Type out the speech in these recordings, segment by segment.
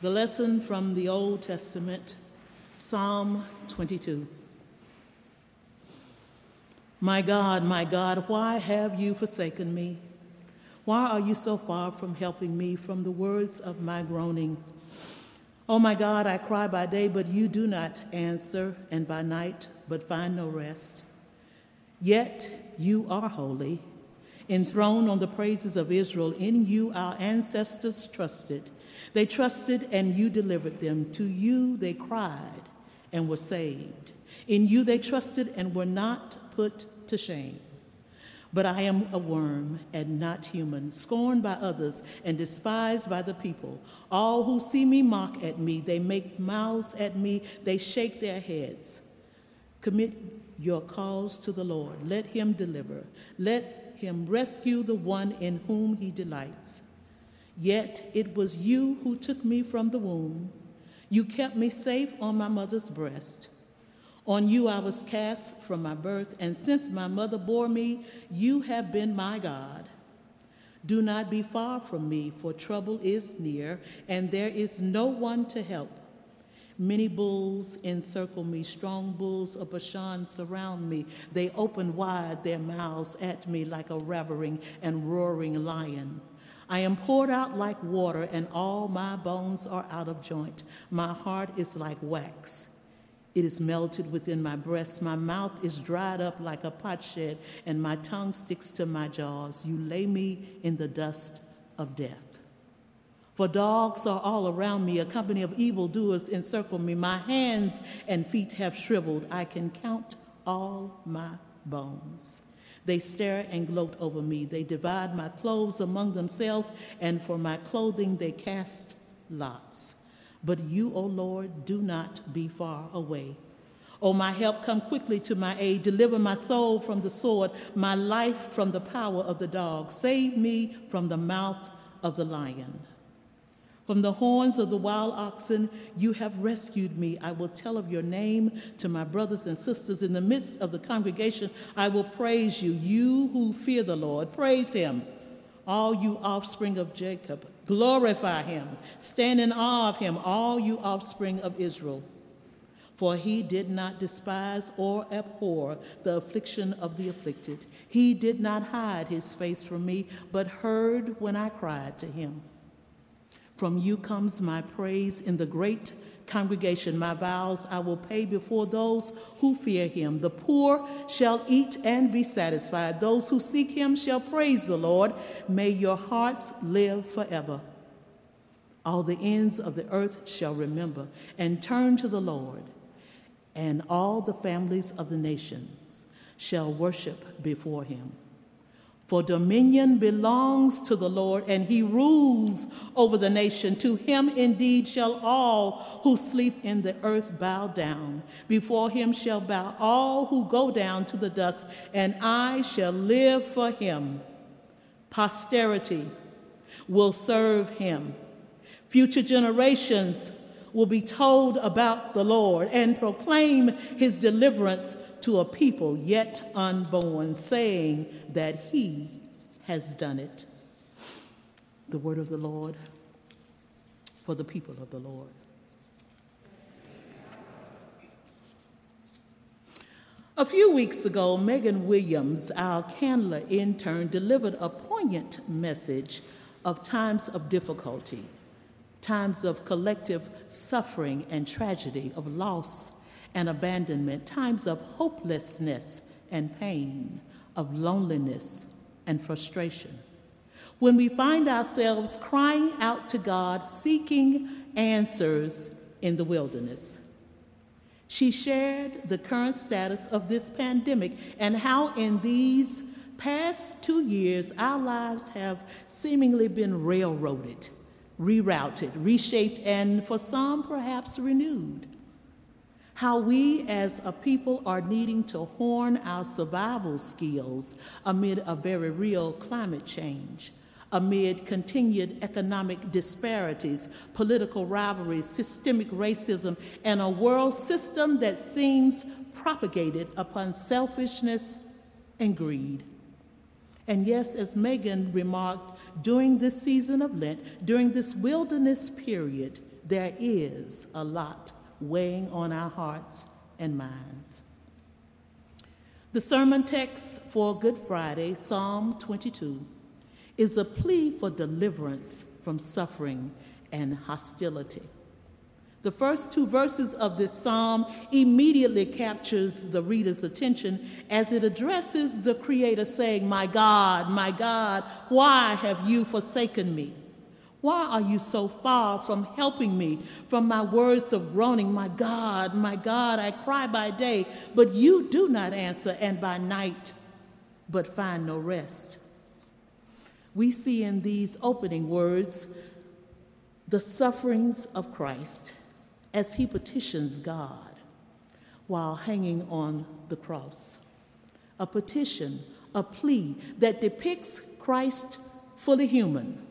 The lesson from the Old Testament, Psalm 22. My God, my God, why have you forsaken me? Why are you so far from helping me from the words of my groaning? Oh my God, I cry by day, but you do not answer, and by night, but find no rest. Yet you are holy, enthroned on the praises of Israel. In you our ancestors trusted. They trusted, and you delivered them. To you they cried and were saved. In you they trusted and were not put to shame. But I am a worm and not human, scorned by others and despised by the people. All who see me mock at me, they make mouths at me, they shake their heads. Commit your cause to the Lord. Let him deliver. Let him rescue the one in whom he delights. Yet it was you who took me from the womb. You kept me safe on my mother's breast. On you I was cast from my birth, and since my mother bore me, you have been my God. Do not be far from me, for trouble is near, and there is no one to help. Many bulls encircle me, strong bulls of Bashan surround me. They open wide their mouths at me like a ravening and roaring lion. I am poured out like water, and all my bones are out of joint. My heart is like wax it is melted within my breast. My mouth is dried up like a potsherd, and my tongue sticks to my jaws. You lay me in the dust of death. For dogs are all around me, a company of evildoers encircle me. My hands and feet have shriveled. I can count all my bones. They stare and gloat over me. They divide my clothes among themselves, and for my clothing they cast lots. But you, O Lord, do not be far away. O my help, come quickly to my aid. Deliver my soul from the sword, my life from the power of the dog. Save me from the mouth of the lion. From the horns of the wild oxen, you have rescued me. I will tell of your name to my brothers and sisters. In the midst of the congregation, I will praise you. You who fear the Lord, praise him. All you offspring of Jacob, Glorify him. Stand in awe of him, all you offspring of Israel. For he did not despise or abhor the affliction of the afflicted. He did not hide his face from me, but heard when I cried to him. From you comes my praise in the great congregation. My vows I will pay before those who fear him. The poor shall eat and be satisfied. Those who seek him shall praise the Lord. May your hearts live forever. All the ends of the earth shall remember and turn to the Lord, and all the families of the nations shall worship before him. For dominion belongs to the Lord, and he rules over the nation. To him indeed shall all who sleep in the earth bow down. Before him shall bow all who go down to the dust, and I shall live for him. Posterity will serve him. Future generations will be told about the Lord and proclaim his deliverance to a people yet unborn, saying that he has done it. The word of the Lord for the people of the Lord. A few weeks ago, Megan Williams, our Candler intern, delivered a poignant message of times of difficulty, times of collective suffering and tragedy, of loss and abandonment, times of hopelessness and pain, of loneliness and frustration. When we find ourselves crying out to God, seeking answers in the wilderness. She shared the current status of this pandemic and how, in these past two years, our lives have seemingly been railroaded, rerouted, reshaped, and for some, perhaps renewed how we as a people are needing to hone our survival skills amid a very real climate change, amid continued economic disparities, political rivalries, systemic racism, and a world system that seems propagated upon selfishness and greed. And yes, as Megan remarked, during this season of Lent, during this wilderness period, there is a lot weighing on our hearts and minds. The sermon text for Good Friday, Psalm 22, is a plea for deliverance from suffering and hostility. The first two verses of this psalm immediately captures the reader's attention as it addresses the creator saying, "My God, my God, why have you forsaken me?" Why are you so far from helping me, from my words of groaning? My God, my God, I cry by day, but you do not answer, and by night, but find no rest. We see in these opening words the sufferings of Christ as he petitions God while hanging on the cross. A petition, a plea that depicts Christ fully human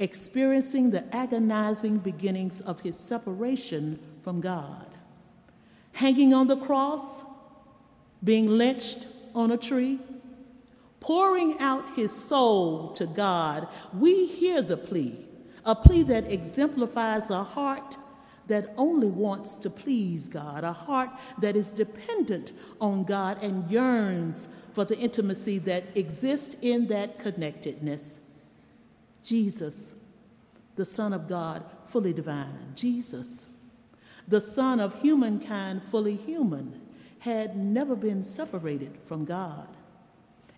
experiencing the agonizing beginnings of his separation from God. Hanging on the cross, being lynched on a tree, pouring out his soul to God, we hear the plea, a plea that exemplifies a heart that only wants to please God, a heart that is dependent on God and yearns for the intimacy that exists in that connectedness. Jesus, the Son of God, fully divine. Jesus, the Son of humankind, fully human, had never been separated from God.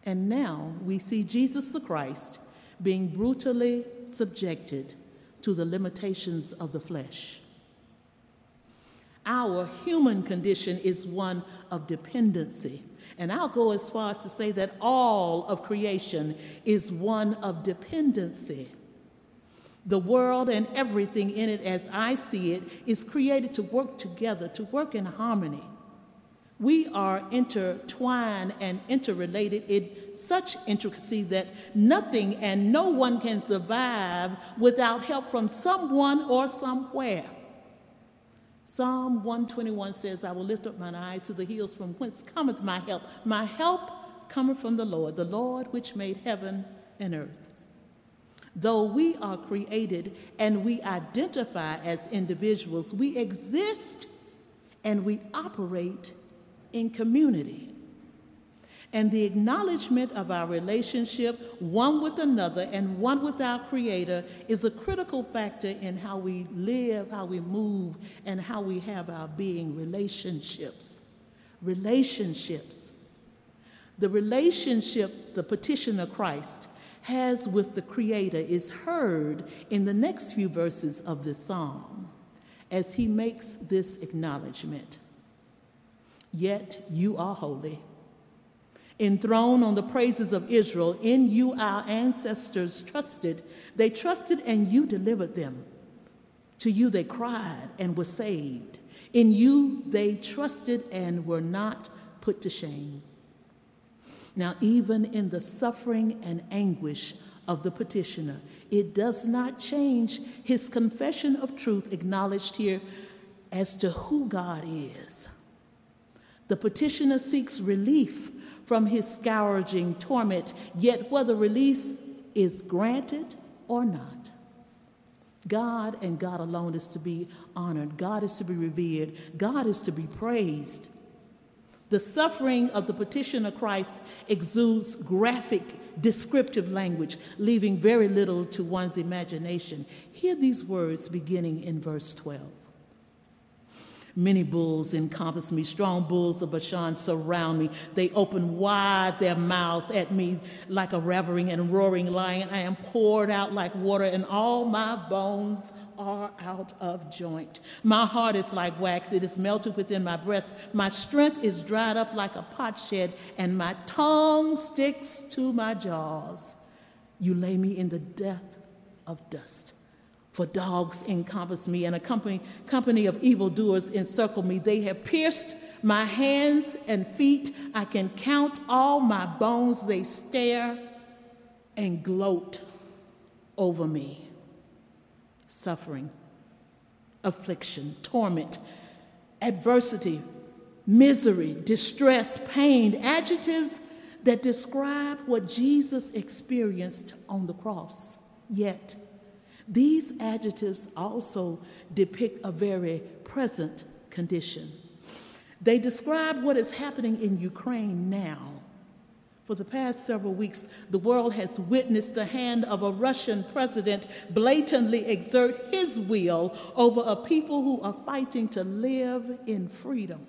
And now we see Jesus the Christ being brutally subjected to the limitations of the flesh. Our human condition is one of dependency. And I'll go as far as to say that all of creation is one of dependency. The world and everything in it, as I see it, is created to work together, to work in harmony. We are intertwined and interrelated in such intricacy that nothing and no one can survive without help from someone or somewhere. Psalm 121 says, I will lift up mine eyes to the hills from whence cometh my help. My help cometh from the Lord, the Lord which made heaven and earth. Though we are created and we identify as individuals, we exist and we operate in community and the acknowledgement of our relationship, one with another and one with our Creator, is a critical factor in how we live, how we move, and how we have our being relationships. Relationships. The relationship the petitioner Christ has with the Creator is heard in the next few verses of this psalm as he makes this acknowledgement Yet you are holy enthroned on the praises of Israel. In you our ancestors trusted. They trusted and you delivered them. To you they cried and were saved. In you they trusted and were not put to shame. Now, even in the suffering and anguish of the petitioner, it does not change his confession of truth acknowledged here as to who God is. The petitioner seeks relief from his scourging torment, yet whether release is granted or not. God and God alone is to be honored. God is to be revered. God is to be praised. The suffering of the petitioner Christ exudes graphic, descriptive language, leaving very little to one's imagination. Hear these words beginning in verse 12. Many bulls encompass me, strong bulls of Bashan surround me. They open wide their mouths at me like a ravening and roaring lion. I am poured out like water, and all my bones are out of joint. My heart is like wax, it is melted within my breast. My strength is dried up like a potsherd, and my tongue sticks to my jaws. You lay me in the depth of dust. For dogs encompass me, and a company, company of evildoers encircle me. They have pierced my hands and feet. I can count all my bones. They stare and gloat over me. Suffering, affliction, torment, adversity, misery, distress, pain, adjectives that describe what Jesus experienced on the cross. Yet, These adjectives also depict a very present condition. They describe what is happening in Ukraine now. For the past several weeks, the world has witnessed the hand of a Russian president blatantly exert his will over a people who are fighting to live in freedom.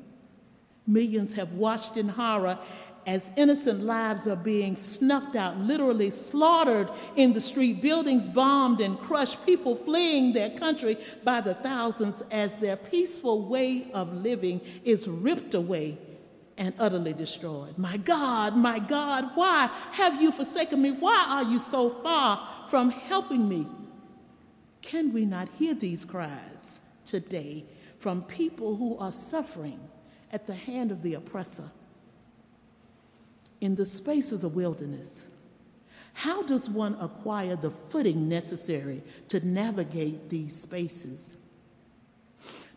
Millions have watched in horror as innocent lives are being snuffed out, literally slaughtered in the street, buildings bombed and crushed, people fleeing their country by the thousands as their peaceful way of living is ripped away and utterly destroyed. My God, my God, why have you forsaken me? Why are you so far from helping me? Can we not hear these cries today from people who are suffering at the hand of the oppressor? In the space of the wilderness, how does one acquire the footing necessary to navigate these spaces?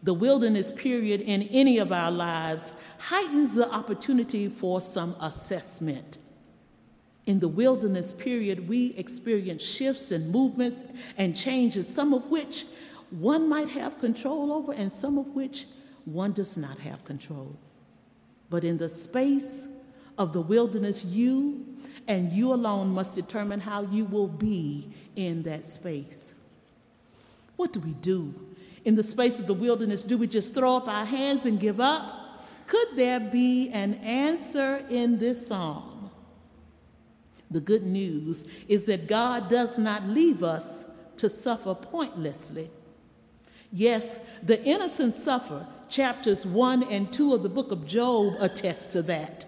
The wilderness period in any of our lives heightens the opportunity for some assessment. In the wilderness period, we experience shifts and movements and changes, some of which one might have control over and some of which one does not have control. But in the space of the wilderness, you and you alone must determine how you will be in that space. What do we do in the space of the wilderness? Do we just throw up our hands and give up? Could there be an answer in this song? The good news is that God does not leave us to suffer pointlessly. Yes, the innocent suffer. Chapters 1 and 2 of the book of Job attest to that.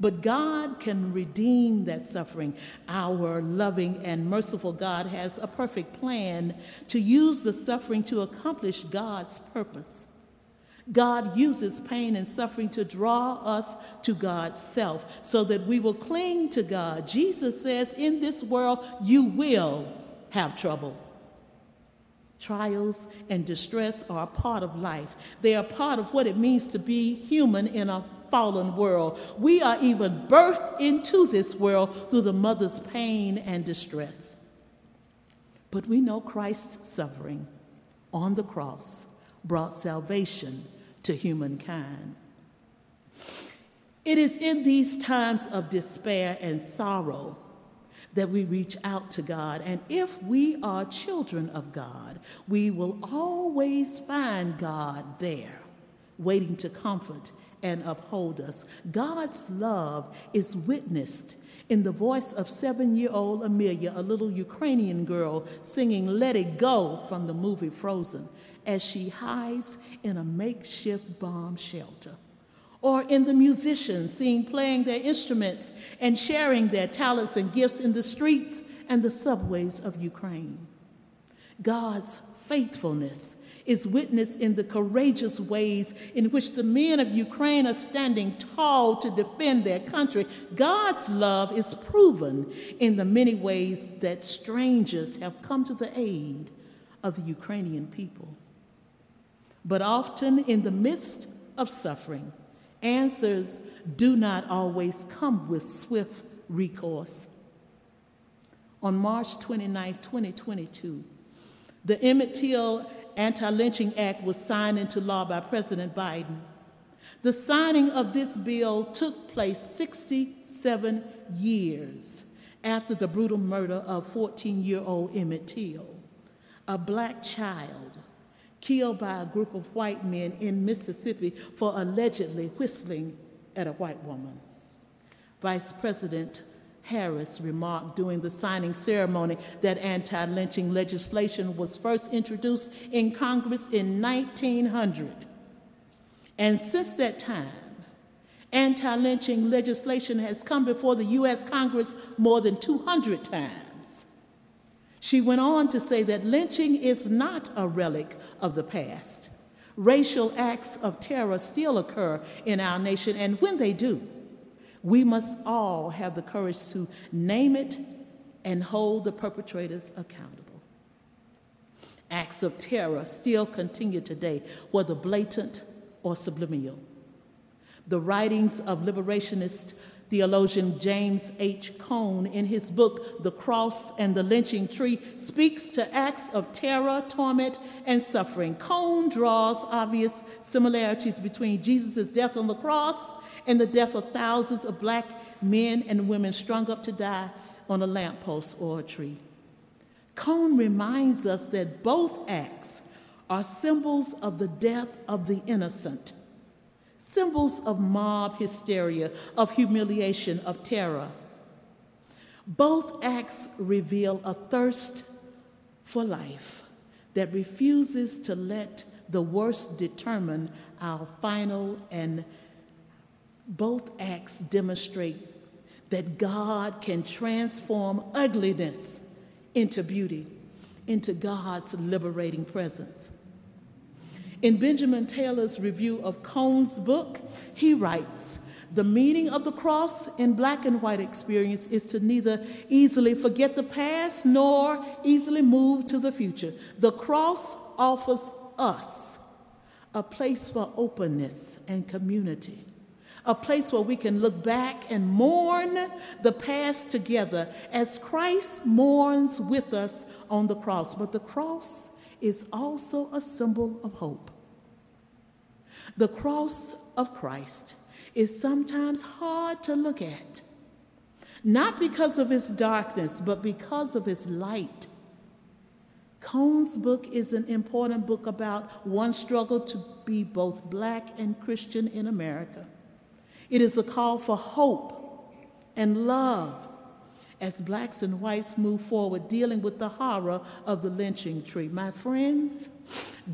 But God can redeem that suffering. Our loving and merciful God has a perfect plan to use the suffering to accomplish God's purpose. God uses pain and suffering to draw us to God's self so that we will cling to God. Jesus says, In this world, you will have trouble. Trials and distress are a part of life, they are part of what it means to be human in a fallen world. We are even birthed into this world through the mother's pain and distress. But we know Christ's suffering on the cross brought salvation to humankind. It is in these times of despair and sorrow that we reach out to God. And if we are children of God, we will always find God there, waiting to comfort and uphold us. God's love is witnessed in the voice of seven year old Amelia, a little Ukrainian girl, singing Let It Go from the movie Frozen as she hides in a makeshift bomb shelter. Or in the musicians seen playing their instruments and sharing their talents and gifts in the streets and the subways of Ukraine. God's faithfulness is witnessed in the courageous ways in which the men of Ukraine are standing tall to defend their country. God's love is proven in the many ways that strangers have come to the aid of the Ukrainian people. But often, in the midst of suffering, answers do not always come with swift recourse. On March 29, 2022, the Emmett Till anti lynching act was signed into law by President Biden. The signing of this bill took place 67 years after the brutal murder of 14 year old Emmett Till, a black child killed by a group of white men in Mississippi for allegedly whistling at a white woman. Vice President Harris remarked during the signing ceremony that anti lynching legislation was first introduced in Congress in 1900. And since that time, anti lynching legislation has come before the U.S. Congress more than 200 times. She went on to say that lynching is not a relic of the past. Racial acts of terror still occur in our nation, and when they do, we must all have the courage to name it and hold the perpetrators accountable. Acts of terror still continue today, whether blatant or subliminal. The writings of liberationist Theologian James H. Cone, in his book, The Cross and the Lynching Tree, speaks to acts of terror, torment, and suffering. Cone draws obvious similarities between Jesus' death on the cross and the death of thousands of black men and women strung up to die on a lamppost or a tree. Cone reminds us that both acts are symbols of the death of the innocent symbols of mob hysteria, of humiliation, of terror. Both acts reveal a thirst for life that refuses to let the worst determine our final, and both acts demonstrate that God can transform ugliness into beauty, into God's liberating presence. In Benjamin Taylor's review of Cone's book, he writes, the meaning of the cross in black and white experience is to neither easily forget the past nor easily move to the future. The cross offers us a place for openness and community, a place where we can look back and mourn the past together as Christ mourns with us on the cross. But the cross is also a symbol of hope. The cross of Christ is sometimes hard to look at, not because of its darkness, but because of its light. Cone's book is an important book about one struggle to be both black and Christian in America. It is a call for hope and love as blacks and whites move forward dealing with the horror of the lynching tree. My friends,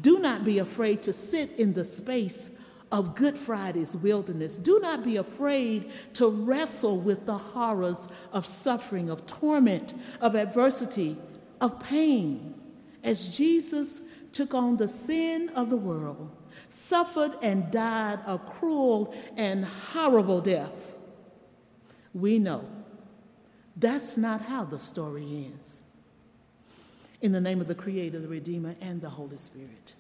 do not be afraid to sit in the space of Good Friday's wilderness. Do not be afraid to wrestle with the horrors of suffering, of torment, of adversity, of pain, as Jesus took on the sin of the world, suffered and died a cruel and horrible death. We know that's not how the story ends. In the name of the Creator, the Redeemer, and the Holy Spirit.